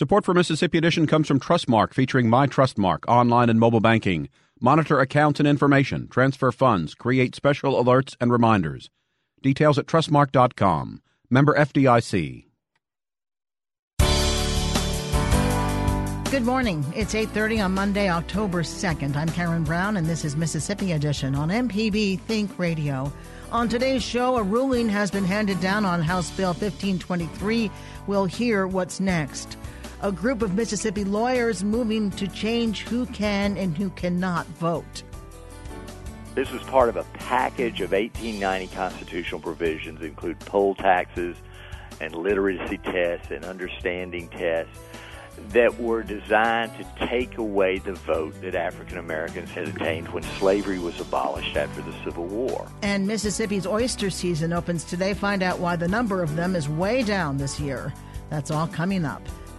Support for Mississippi Edition comes from Trustmark, featuring My Trustmark online and mobile banking. Monitor accounts and information, transfer funds, create special alerts and reminders. Details at trustmark.com. Member FDIC. Good morning. It's 8:30 on Monday, October 2nd. I'm Karen Brown and this is Mississippi Edition on MPB Think Radio. On today's show, a ruling has been handed down on House Bill 1523. We'll hear what's next a group of Mississippi lawyers moving to change who can and who cannot vote. This is part of a package of 1890 constitutional provisions, include poll taxes and literacy tests and understanding tests that were designed to take away the vote that African Americans had attained when slavery was abolished after the Civil War. And Mississippi's oyster season opens today. Find out why the number of them is way down this year. That's all coming up.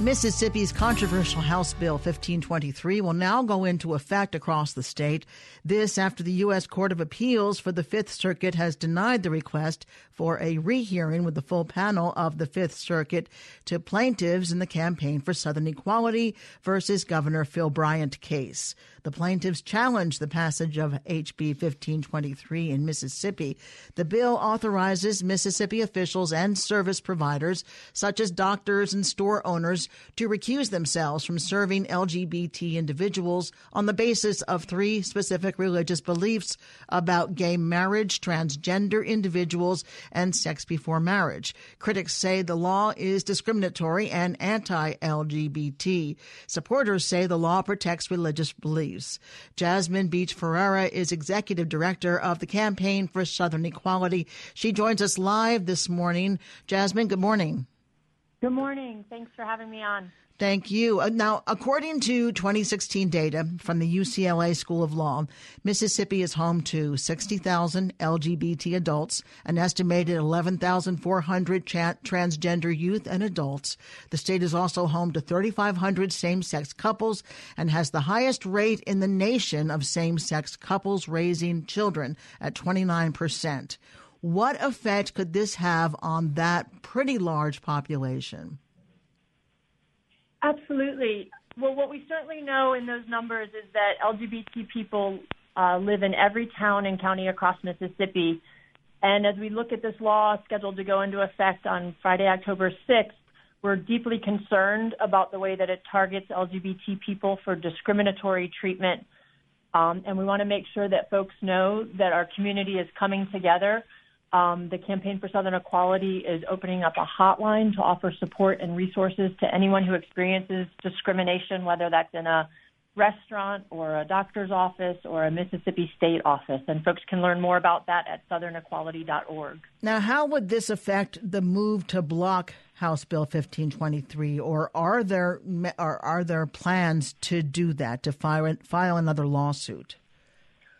Mississippi's controversial House Bill 1523 will now go into effect across the state. This after the U.S. Court of Appeals for the Fifth Circuit has denied the request for a rehearing with the full panel of the Fifth Circuit to plaintiffs in the campaign for Southern Equality versus Governor Phil Bryant case. The plaintiffs challenged the passage of HB 1523 in Mississippi. The bill authorizes Mississippi officials and service providers, such as doctors and store owners, to recuse themselves from serving LGBT individuals on the basis of three specific religious beliefs about gay marriage, transgender individuals, and sex before marriage. Critics say the law is discriminatory and anti LGBT. Supporters say the law protects religious beliefs. Jasmine Beach Ferrara is executive director of the Campaign for Southern Equality. She joins us live this morning. Jasmine, good morning. Good morning. Thanks for having me on. Thank you. Uh, now, according to 2016 data from the UCLA School of Law, Mississippi is home to 60,000 LGBT adults, an estimated 11,400 tra- transgender youth and adults. The state is also home to 3,500 same sex couples and has the highest rate in the nation of same sex couples raising children at 29%. What effect could this have on that pretty large population? Absolutely. Well, what we certainly know in those numbers is that LGBT people uh, live in every town and county across Mississippi. And as we look at this law scheduled to go into effect on Friday, October 6th, we're deeply concerned about the way that it targets LGBT people for discriminatory treatment. Um, and we want to make sure that folks know that our community is coming together um, the Campaign for Southern Equality is opening up a hotline to offer support and resources to anyone who experiences discrimination, whether that's in a restaurant or a doctor's office or a Mississippi state office. And folks can learn more about that at southernequality.org. Now, how would this affect the move to block House Bill 1523, or are there are, are there plans to do that to file file another lawsuit?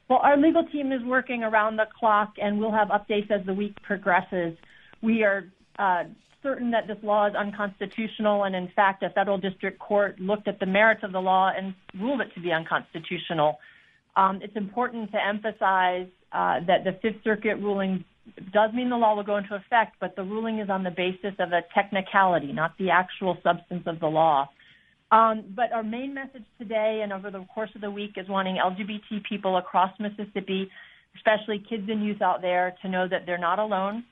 Well, our legal team is working around the clock, and we'll have updates as the week progresses. We are uh, certain that this law is unconstitutional, and in fact, a federal district court looked at the merits of the law and ruled it to be unconstitutional. Um, it's important to emphasize uh, that the Fifth Circuit ruling does mean the law will go into effect, but the ruling is on the basis of a technicality, not the actual substance of the law. Um, but our main message today and over the course of the week is wanting LGBT people across Mississippi, especially kids and youth out there, to know that they're not alone,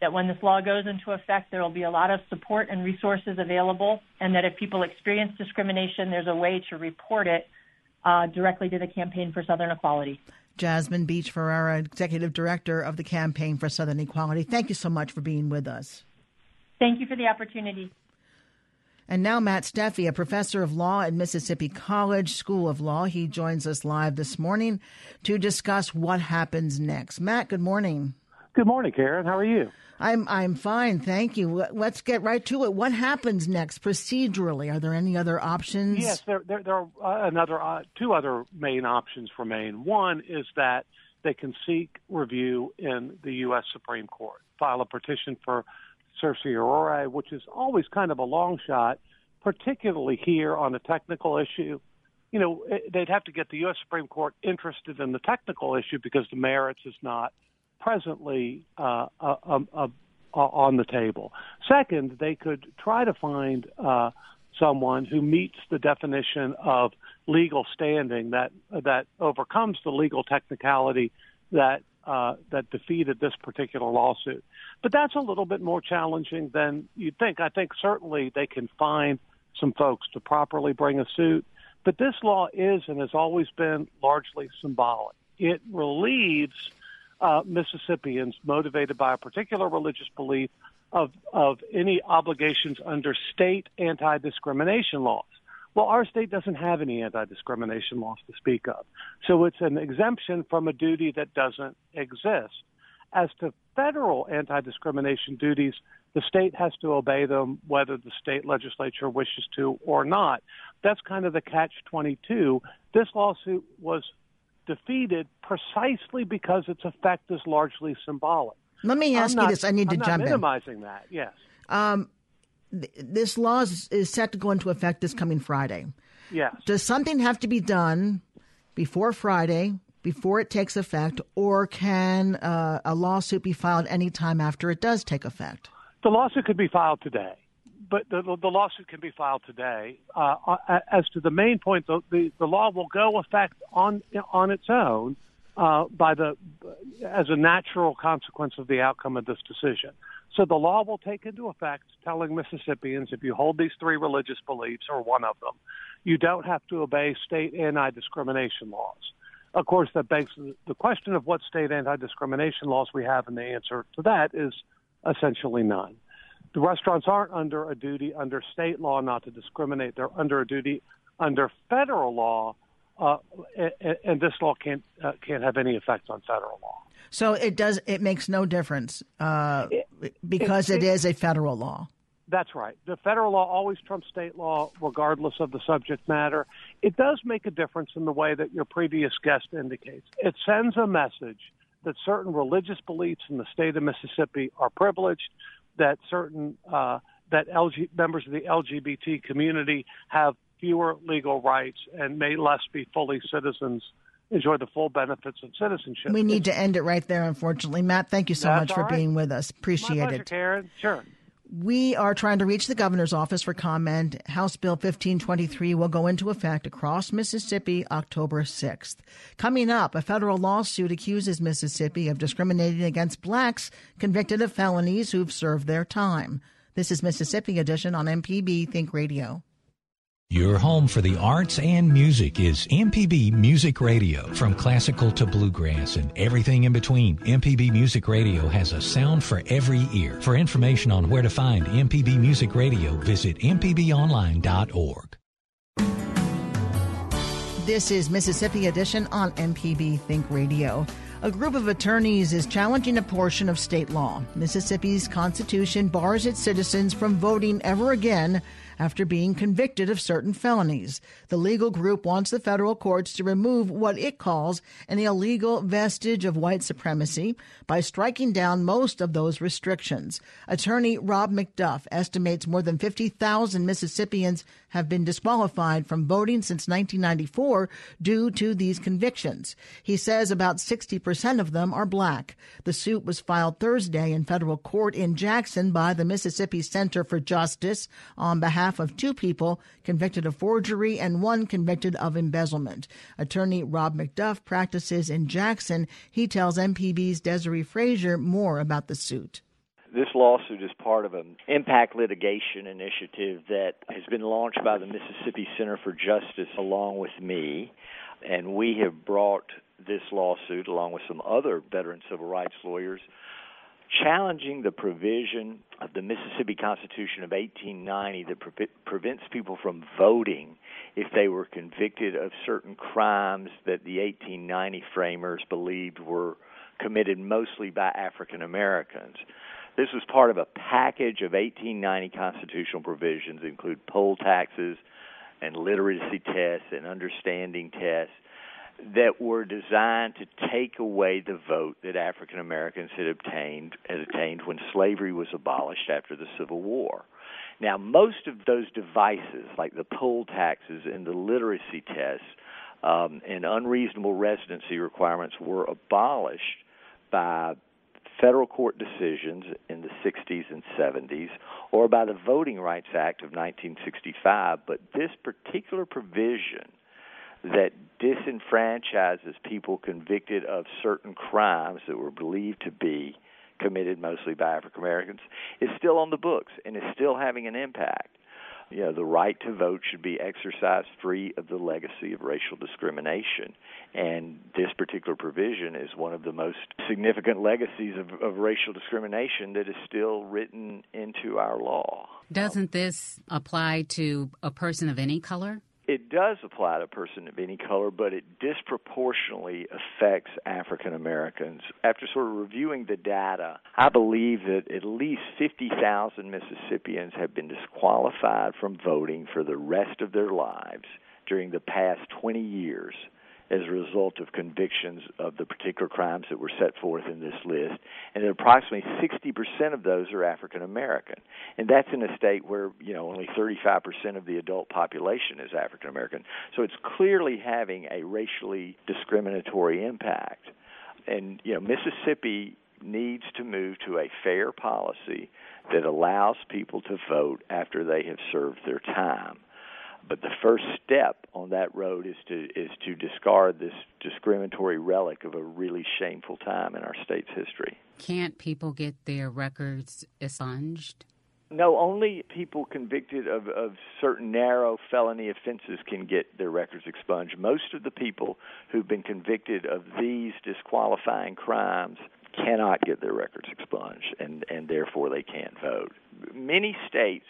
that when this law goes into effect, there will be a lot of support and resources available, and that if people experience discrimination, there's a way to report it uh, directly to the Campaign for Southern Equality. Jasmine Beach Ferrara, Executive Director of the Campaign for Southern Equality. Thank you so much for being with us. Thank you for the opportunity. And now Matt Steffey, a professor of law at Mississippi College School of Law. He joins us live this morning to discuss what happens next. Matt, good morning. Good morning, Karen. How are you? I'm I'm fine, thank you. Let's get right to it. What happens next procedurally? Are there any other options? Yes, there there, there are uh, another uh, two other main options remain. One is that they can seek review in the U.S. Supreme Court, file a petition for certiorari, which is always kind of a long shot, particularly here on a technical issue. You know, they'd have to get the U.S. Supreme Court interested in the technical issue because the merits is not presently uh, uh, um, uh, on the table. Second, they could try to find uh, someone who meets the definition of legal standing that that overcomes the legal technicality that uh, that defeated this particular lawsuit. But that's a little bit more challenging than you'd think. I think certainly they can find some folks to properly bring a suit. But this law is and has always been largely symbolic. It relieves uh, Mississippians motivated by a particular religious belief of, of any obligations under state anti discrimination laws. Well, our state doesn't have any anti discrimination laws to speak of. So it's an exemption from a duty that doesn't exist. As to federal anti discrimination duties, the state has to obey them whether the state legislature wishes to or not. That's kind of the catch 22. This lawsuit was defeated precisely because its effect is largely symbolic. Let me ask not, you this. I need to I'm jump minimizing in. Minimizing that, yes. Um, this law is, is set to go into effect this coming Friday. Yes. Does something have to be done before Friday, before it takes effect, or can uh, a lawsuit be filed any time after it does take effect? The lawsuit could be filed today, but the, the lawsuit can be filed today. Uh, uh, as to the main point, the, the, the law will go effect on on its own uh, by the as a natural consequence of the outcome of this decision. So the law will take into effect telling Mississippians if you hold these three religious beliefs or one of them, you don't have to obey state anti-discrimination laws. Of course, that begs the question of what state anti-discrimination laws we have, and the answer to that is essentially none. The restaurants aren't under a duty under state law not to discriminate. They're under a duty under federal law, uh, and, and, this law can't uh, can't have any effect on federal law. So it does. It makes no difference uh, because it, it, is a federal law. That's right. The federal law always trumps state law, regardless of the subject matter. It does make a difference in the way that your previous guest indicates. It sends a message that certain religious beliefs in the state of Mississippi are privileged, that certain uh, that LG, members of the LGBT community have fewer legal rights and may less be fully citizens enjoy the full benefits of citizenship. We need to end it right there, unfortunately. Matt, thank you so That's much for right. being with us. Appreciate My pleasure, it. Karen. Sure. We are trying to reach the governor's office for comment. House Bill 1523 will go into effect across Mississippi October 6th. Coming up, a federal lawsuit accuses Mississippi of discriminating against blacks convicted of felonies who've served their time. This is Mississippi Edition on MPB Think Radio. Your home for the arts and music is MPB Music Radio. From classical to bluegrass and everything in between, MPB Music Radio has a sound for every ear. For information on where to find MPB Music Radio, visit MPBOnline.org. This is Mississippi Edition on MPB Think Radio. A group of attorneys is challenging a portion of state law. Mississippi's Constitution bars its citizens from voting ever again after being convicted of certain felonies. The legal group wants the federal courts to remove what it calls an illegal vestige of white supremacy by striking down most of those restrictions. Attorney Rob McDuff estimates more than 50,000 Mississippians have been disqualified from voting since 1994 due to these convictions. He says about 60% of them are black. The suit was filed Thursday in federal court in Jackson by the Mississippi Center for Justice on behalf behalf of two people convicted of forgery and one convicted of embezzlement. Attorney Rob McDuff practices in Jackson. He tells MPB's Desare Frazier more about the suit. This lawsuit is part of an impact litigation initiative that has been launched by the Mississippi Center for Justice along with me. And we have brought this lawsuit, along with some other veteran civil rights lawyers, challenging the provision of the Mississippi Constitution of 1890 that pre- prevents people from voting if they were convicted of certain crimes that the 1890 framers believed were committed mostly by African Americans. This was part of a package of 1890 constitutional provisions, include poll taxes and literacy tests and understanding tests that were designed to take away the vote that African Americans had obtained had attained when slavery was abolished after the Civil War. Now, most of those devices, like the poll taxes and the literacy tests um, and unreasonable residency requirements, were abolished by federal court decisions in the 60s and 70s or by the Voting Rights Act of 1965, but this particular provision that disenfranchises people convicted of certain crimes that were believed to be committed mostly by African Americans is still on the books and is still having an impact you know, the right to vote should be exercised free of the legacy of racial discrimination. And this particular provision is one of the most significant legacies of, of racial discrimination that is still written into our law. Doesn't this apply to a person of any color? It does apply to a person of any color, but it disproportionately affects African Americans. After sort of reviewing the data, I believe that at least 50,000 Mississippians have been disqualified from voting for the rest of their lives during the past 20 years as a result of convictions of the particular crimes that were set forth in this list, and approximately 60% of those are African American. And that's in a state where, you know, only 35% of the adult population is African American. So it's clearly having a racially discriminatory impact. And, you know, Mississippi needs to move to a fair policy that allows people to vote after they have served their time. But the first step on that road is to is to discard this discriminatory relic of a really shameful time in our state's history. Can't people get their records expunged? No, only people convicted of, of certain narrow felony offenses can get their records expunged. Most of the people who've been convicted of these disqualifying crimes cannot get their records expunged, and, and therefore they can't vote. Many states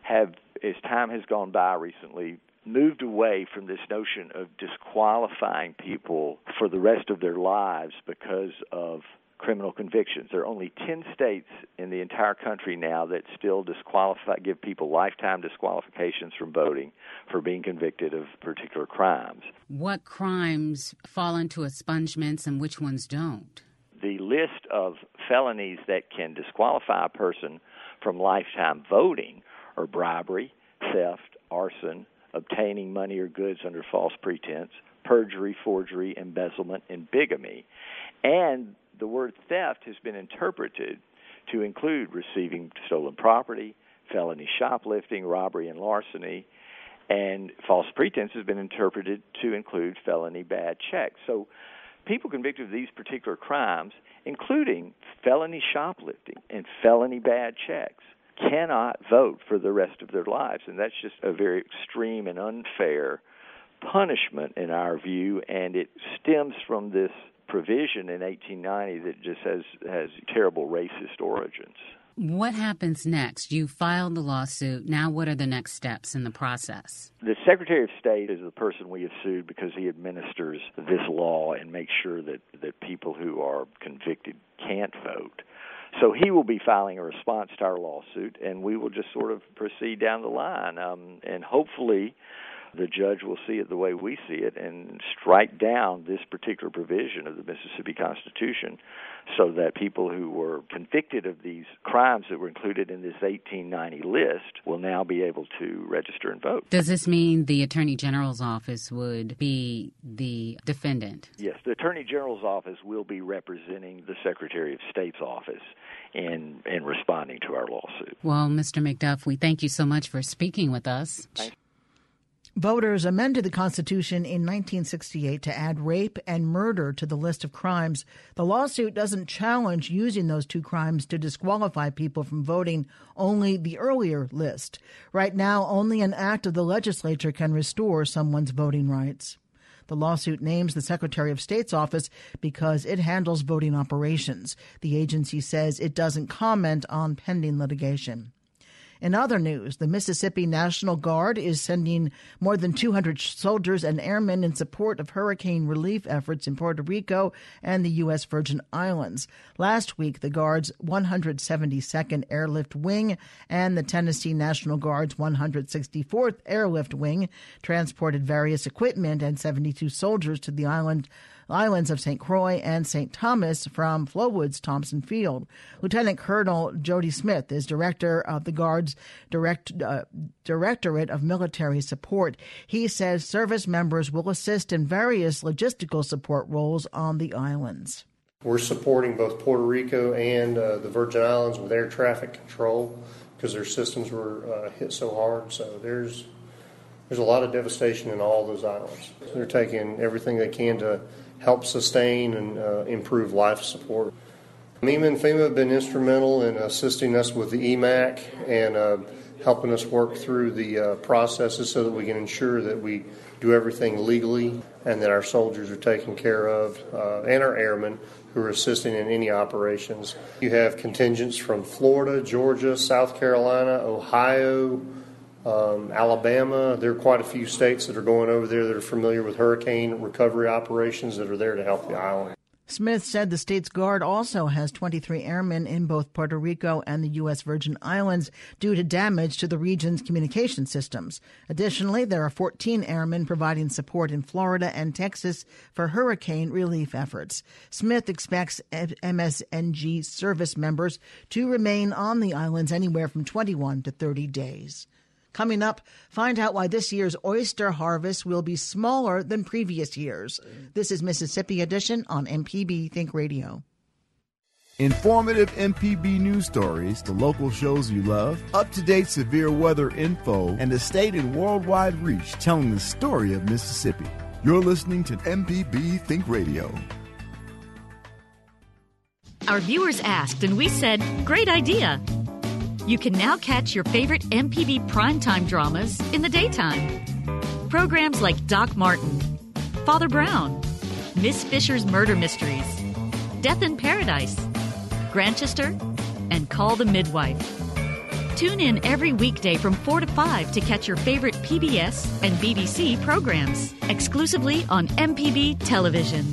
have, as time has gone by recently, moved away from this notion of disqualifying people for the rest of their lives because of criminal convictions. There are only 10 states in the entire country now that still disqualify give people lifetime disqualifications from voting for being convicted of particular crimes. What crimes fall into expungements and which ones don't? The list of felonies that can disqualify a person from lifetime voting are bribery, theft, arson, obtaining money or goods under false pretense, perjury, forgery, embezzlement, and bigamy. And the word theft has been interpreted to include receiving stolen property, felony shoplifting, robbery, and larceny. And false pretense has been interpreted to include felony bad checks. So people convicted of these particular crimes, including felony shoplifting and felony bad checks, cannot vote for the rest of their lives. And that's just a very extreme and unfair punishment in our view, and it stems from this provision in 1890 that just has has terrible racist origins. What happens next? You filed the lawsuit. Now, what are the next steps in the process? The Secretary of State is the person we have sued because he administers this law and makes sure that, that people who are convicted can't vote. So he will be filing a response to our lawsuit, and we will just sort of proceed down the line. Um, and hopefully, the judge will see it the way we see it and strike down this particular provision of the Mississippi Constitution so that people who were convicted of these crimes that were included in this 1890 list will now be able to register and vote. Does this mean the Attorney General's office would be the defendant? Yes, the Attorney General's office will be representing the Secretary of State's office in in responding to our lawsuit. Well, Mr. McDuff, we thank you so much for speaking with us. Thanks. Voters amended the Constitution in 1968 to add rape and murder to the list of crimes. The lawsuit doesn't challenge using those two crimes to disqualify people from voting, only the earlier list. Right now, only an act of the legislature can restore someone's voting rights. The lawsuit names the Secretary of State's office because it handles voting operations. The agency says it doesn't comment on pending litigation. In other news, the Mississippi National Guard is sending more than 200 soldiers and airmen in support of hurricane relief efforts in Puerto Rico and the U.S. Virgin Islands. Last week, the Guard's 172nd Airlift Wing and the Tennessee National Guard's 164th Airlift Wing transported various equipment and 72 soldiers to the island islands of St. Croix and St. Thomas from Flowood's Thompson Field. Lieutenant Colonel Jody Smith is director of the Guard's Direct, uh, Directorate of Military Support. He says service members will assist in various logistical support roles on the islands. We're supporting both Puerto Rico and uh, the Virgin Islands with air traffic control because their systems were uh, hit so hard. So there's there's a lot of devastation in all those islands. They're taking everything they can to help sustain and uh, improve life support. MEMA and FEMA have been instrumental in assisting us with the EMAC and uh, helping us work through the uh, processes so that we can ensure that we do everything legally and that our soldiers are taken care of uh, and our airmen who are assisting in any operations. You have contingents from Florida, Georgia, South Carolina, Ohio, um, Alabama. There are quite a few states that are going over there that are familiar with hurricane recovery operations that are there to help the island. Smith said the state's guard also has 23 airmen in both Puerto Rico and the U.S. Virgin Islands due to damage to the region's communication systems. Additionally, there are 14 airmen providing support in Florida and Texas for hurricane relief efforts. Smith expects MSNG service members to remain on the islands anywhere from 21 to 30 days. Coming up, find out why this year's oyster harvest will be smaller than previous years. This is Mississippi Edition on MPB Think Radio. Informative MPB news stories, the local shows you love, up to date severe weather info, and the state and worldwide reach telling the story of Mississippi. You're listening to MPB Think Radio. Our viewers asked, and we said, Great idea. You can now catch your favorite MPB primetime dramas in the daytime. Programs like Doc Martin, Father Brown, Miss Fisher's Murder Mysteries, Death in Paradise, Grantchester, and Call the Midwife. Tune in every weekday from 4 to 5 to catch your favorite PBS and BBC programs exclusively on MPB television.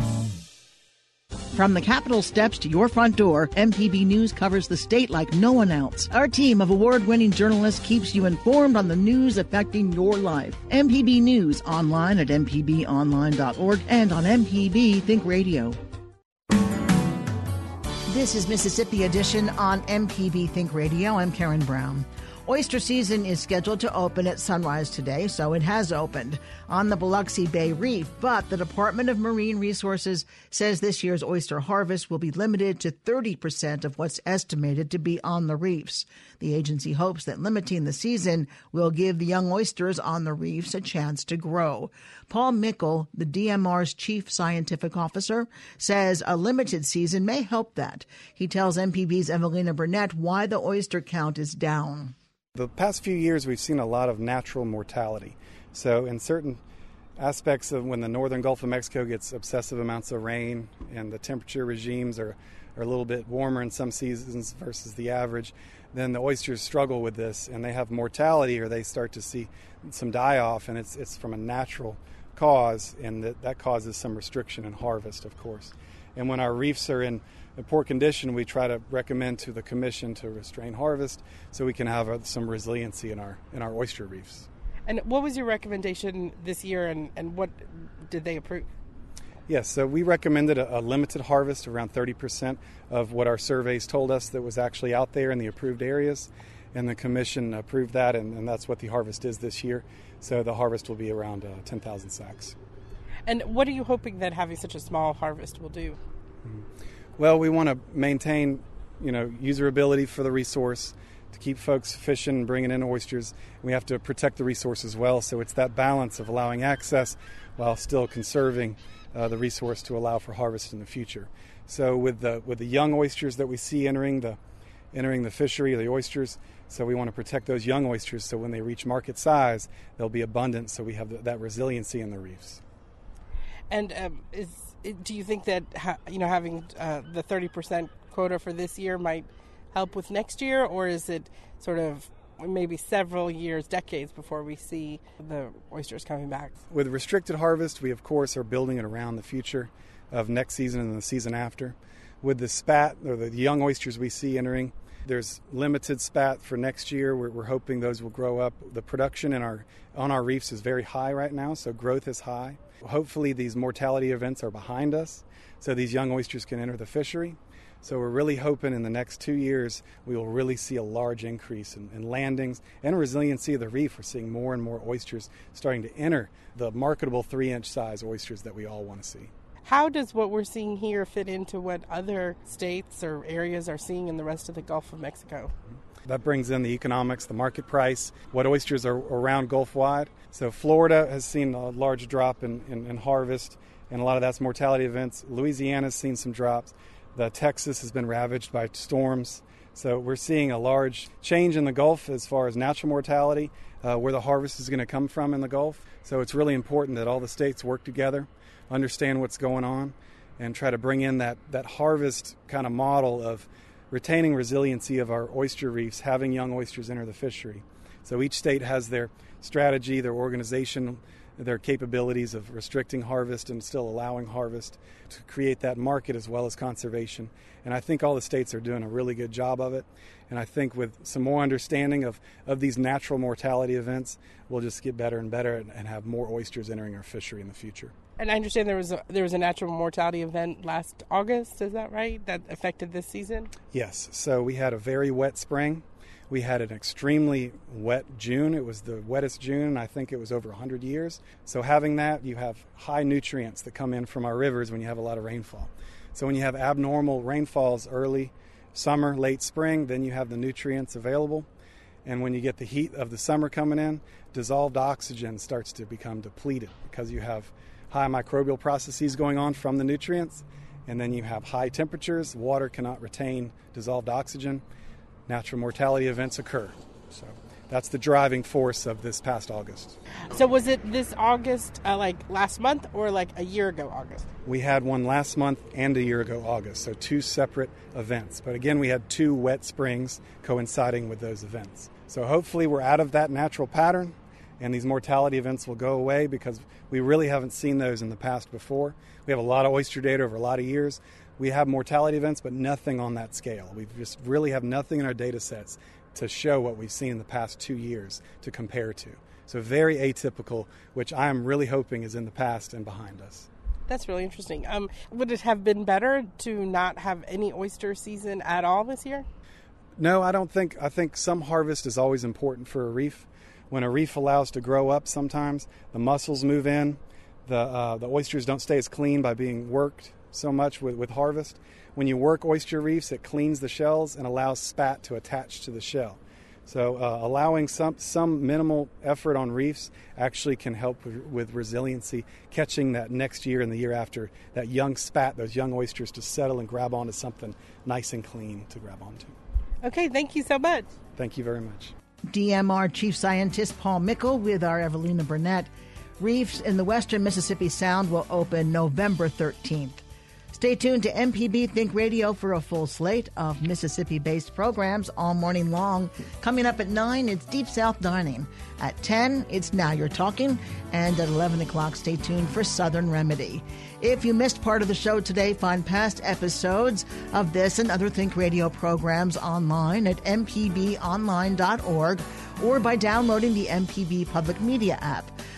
From the Capitol steps to your front door, MPB News covers the state like no one else. Our team of award winning journalists keeps you informed on the news affecting your life. MPB News online at MPBOnline.org and on MPB Think Radio. This is Mississippi Edition on MPB Think Radio. I'm Karen Brown. Oyster season is scheduled to open at sunrise today, so it has opened on the Biloxi Bay Reef. But the Department of Marine Resources says this year's oyster harvest will be limited to 30% of what's estimated to be on the reefs. The agency hopes that limiting the season will give the young oysters on the reefs a chance to grow. Paul Mickle, the DMR's chief scientific officer, says a limited season may help that. He tells MPB's Evelina Burnett why the oyster count is down. The past few years, we've seen a lot of natural mortality. So, in certain aspects of when the northern Gulf of Mexico gets excessive amounts of rain and the temperature regimes are, are a little bit warmer in some seasons versus the average, then the oysters struggle with this and they have mortality or they start to see some die off, and it's, it's from a natural cause, and that, that causes some restriction in harvest, of course. And when our reefs are in in poor condition, we try to recommend to the commission to restrain harvest so we can have some resiliency in our in our oyster reefs. And what was your recommendation this year, and, and what did they approve? Yes, so we recommended a, a limited harvest, around 30% of what our surveys told us that was actually out there in the approved areas. And the commission approved that, and, and that's what the harvest is this year. So the harvest will be around uh, 10,000 sacks. And what are you hoping that having such a small harvest will do? Mm-hmm. Well, we want to maintain you know, userability for the resource to keep folks fishing and bringing in oysters. We have to protect the resource as well. So it's that balance of allowing access while still conserving uh, the resource to allow for harvest in the future. So with the with the young oysters that we see entering the entering the fishery, the oysters. So we want to protect those young oysters so when they reach market size, they'll be abundant. So we have that resiliency in the reefs. And um, is do you think that you know having uh, the thirty percent quota for this year might help with next year, or is it sort of maybe several years, decades before we see the oysters coming back? With restricted harvest, we of course are building it around the future of next season and the season after. With the spat or the young oysters we see entering, there's limited spat for next year. We're, we're, hoping those will grow up. The production in our on our reefs is very high right now, so growth is high. Hopefully, these mortality events are behind us, so these young oysters can enter the fishery. So we're really hoping in the next two years we will really see a large increase in, in, landings and resiliency of the reef. We're seeing more and more oysters starting to enter the marketable three inch size oysters that we all want to see. How does what we're seeing here fit into what other states or areas are seeing in the rest of the Gulf of Mexico? Mm-hmm. That brings in the economics, the market price, what oysters are around Gulf wide. So Florida has seen a large drop in, in, in harvest, and a lot of that's mortality events. Louisiana's seen some drops. The Texas has been ravaged by storms. So we're seeing a large change in the Gulf as far as natural mortality, uh, where the harvest is going to come from in the Gulf. So it's really important that all the states work together understand what's going on, and try to bring in that, that harvest kind of model of retaining resiliency of our oyster reefs, having young oysters enter the fishery. So each state has their strategy, their organization, their capabilities of restricting harvest and still allowing harvest to create that market as well as conservation. And I think all the states are doing a really good job of it. And I think with some more understanding of, of these natural mortality events, we'll just get better and better and, and have more oysters entering our fishery in the future. And I understand there was a, there was a natural mortality event last August. Is that right? That affected this season. Yes. So we had a very wet spring. We had an extremely wet June. It was the wettest June, I think it was over 100 years. So, having that, you have high nutrients that come in from our rivers when you have a lot of rainfall. So, when you have abnormal rainfalls early summer, late spring, then you have the nutrients available. And when you get the heat of the summer coming in, dissolved oxygen starts to become depleted because you have high microbial processes going on from the nutrients, and then you have high temperatures. Water cannot retain dissolved oxygen. Natural mortality events occur. So that's the driving force of this past August. So was it this August, uh, like last month, or like a year ago August? We had one last month and a year ago August, so two separate events. But again, we had two wet springs coinciding with those events. So hopefully, we're out of that natural pattern and these mortality events will go away because we really haven't seen those in the past before. We have a lot of oyster data over a lot of years. We have mortality events, but nothing on that scale. We just really have nothing in our data sets to show what we've seen in the past two years to compare to. So, very atypical, which I am really hoping is in the past and behind us. That's really interesting. Um, would it have been better to not have any oyster season at all this year? No, I don't think. I think some harvest is always important for a reef when a reef allows to grow up, sometimes the mussels move in. The, uh, the oysters don't stay as clean by being worked so much with, with harvest. When you work oyster reefs, it cleans the shells and allows spat to attach to the shell. So, uh, allowing some, some minimal effort on reefs actually can help with, with, resiliency, catching that next year and the year after, that young spat, those young oysters to settle and grab onto something nice and clean to grab onto. Okay, thank you so much. Thank you very much. DMR Chief Scientist Paul Mickle with our Evelina Burnett. Reefs in the western Mississippi Sound will open November 13th. Stay tuned to MPB Think Radio for a full slate of Mississippi based programs all morning long. Coming up at 9, it's Deep South Dining. At 10, it's Now You're Talking. And at 11 o'clock, stay tuned for Southern Remedy. If you missed part of the show today, find past episodes of this and other Think Radio programs online at mpbonline.org or by downloading the MPB Public Media app.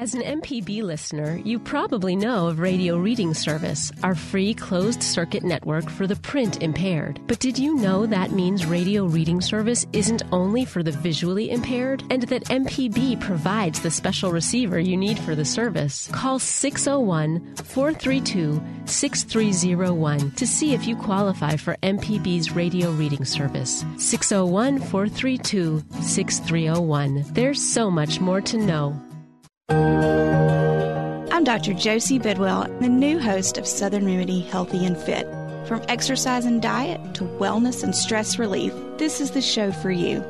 As an MPB listener, you probably know of Radio Reading Service, our free closed circuit network for the print impaired. But did you know that means Radio Reading Service isn't only for the visually impaired and that MPB provides the special receiver you need for the service? Call 601 432 6301 to see if you qualify for MPB's Radio Reading Service. 601 432 6301. There's so much more to know. I'm Dr. Josie Bidwell, the new host of Southern Remedy Healthy and Fit. From exercise and diet to wellness and stress relief, this is the show for you.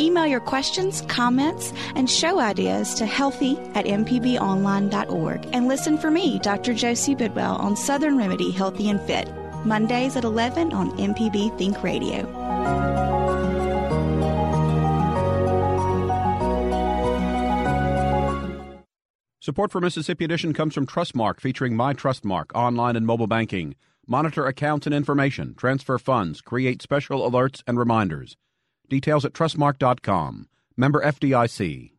Email your questions, comments, and show ideas to healthy at mpbonline.org and listen for me, Dr. Josie Bidwell, on Southern Remedy Healthy and Fit, Mondays at 11 on MPB Think Radio. Support for Mississippi Edition comes from Trustmark, featuring My Trustmark online and mobile banking. Monitor accounts and information, transfer funds, create special alerts and reminders. Details at trustmark.com. Member FDIC.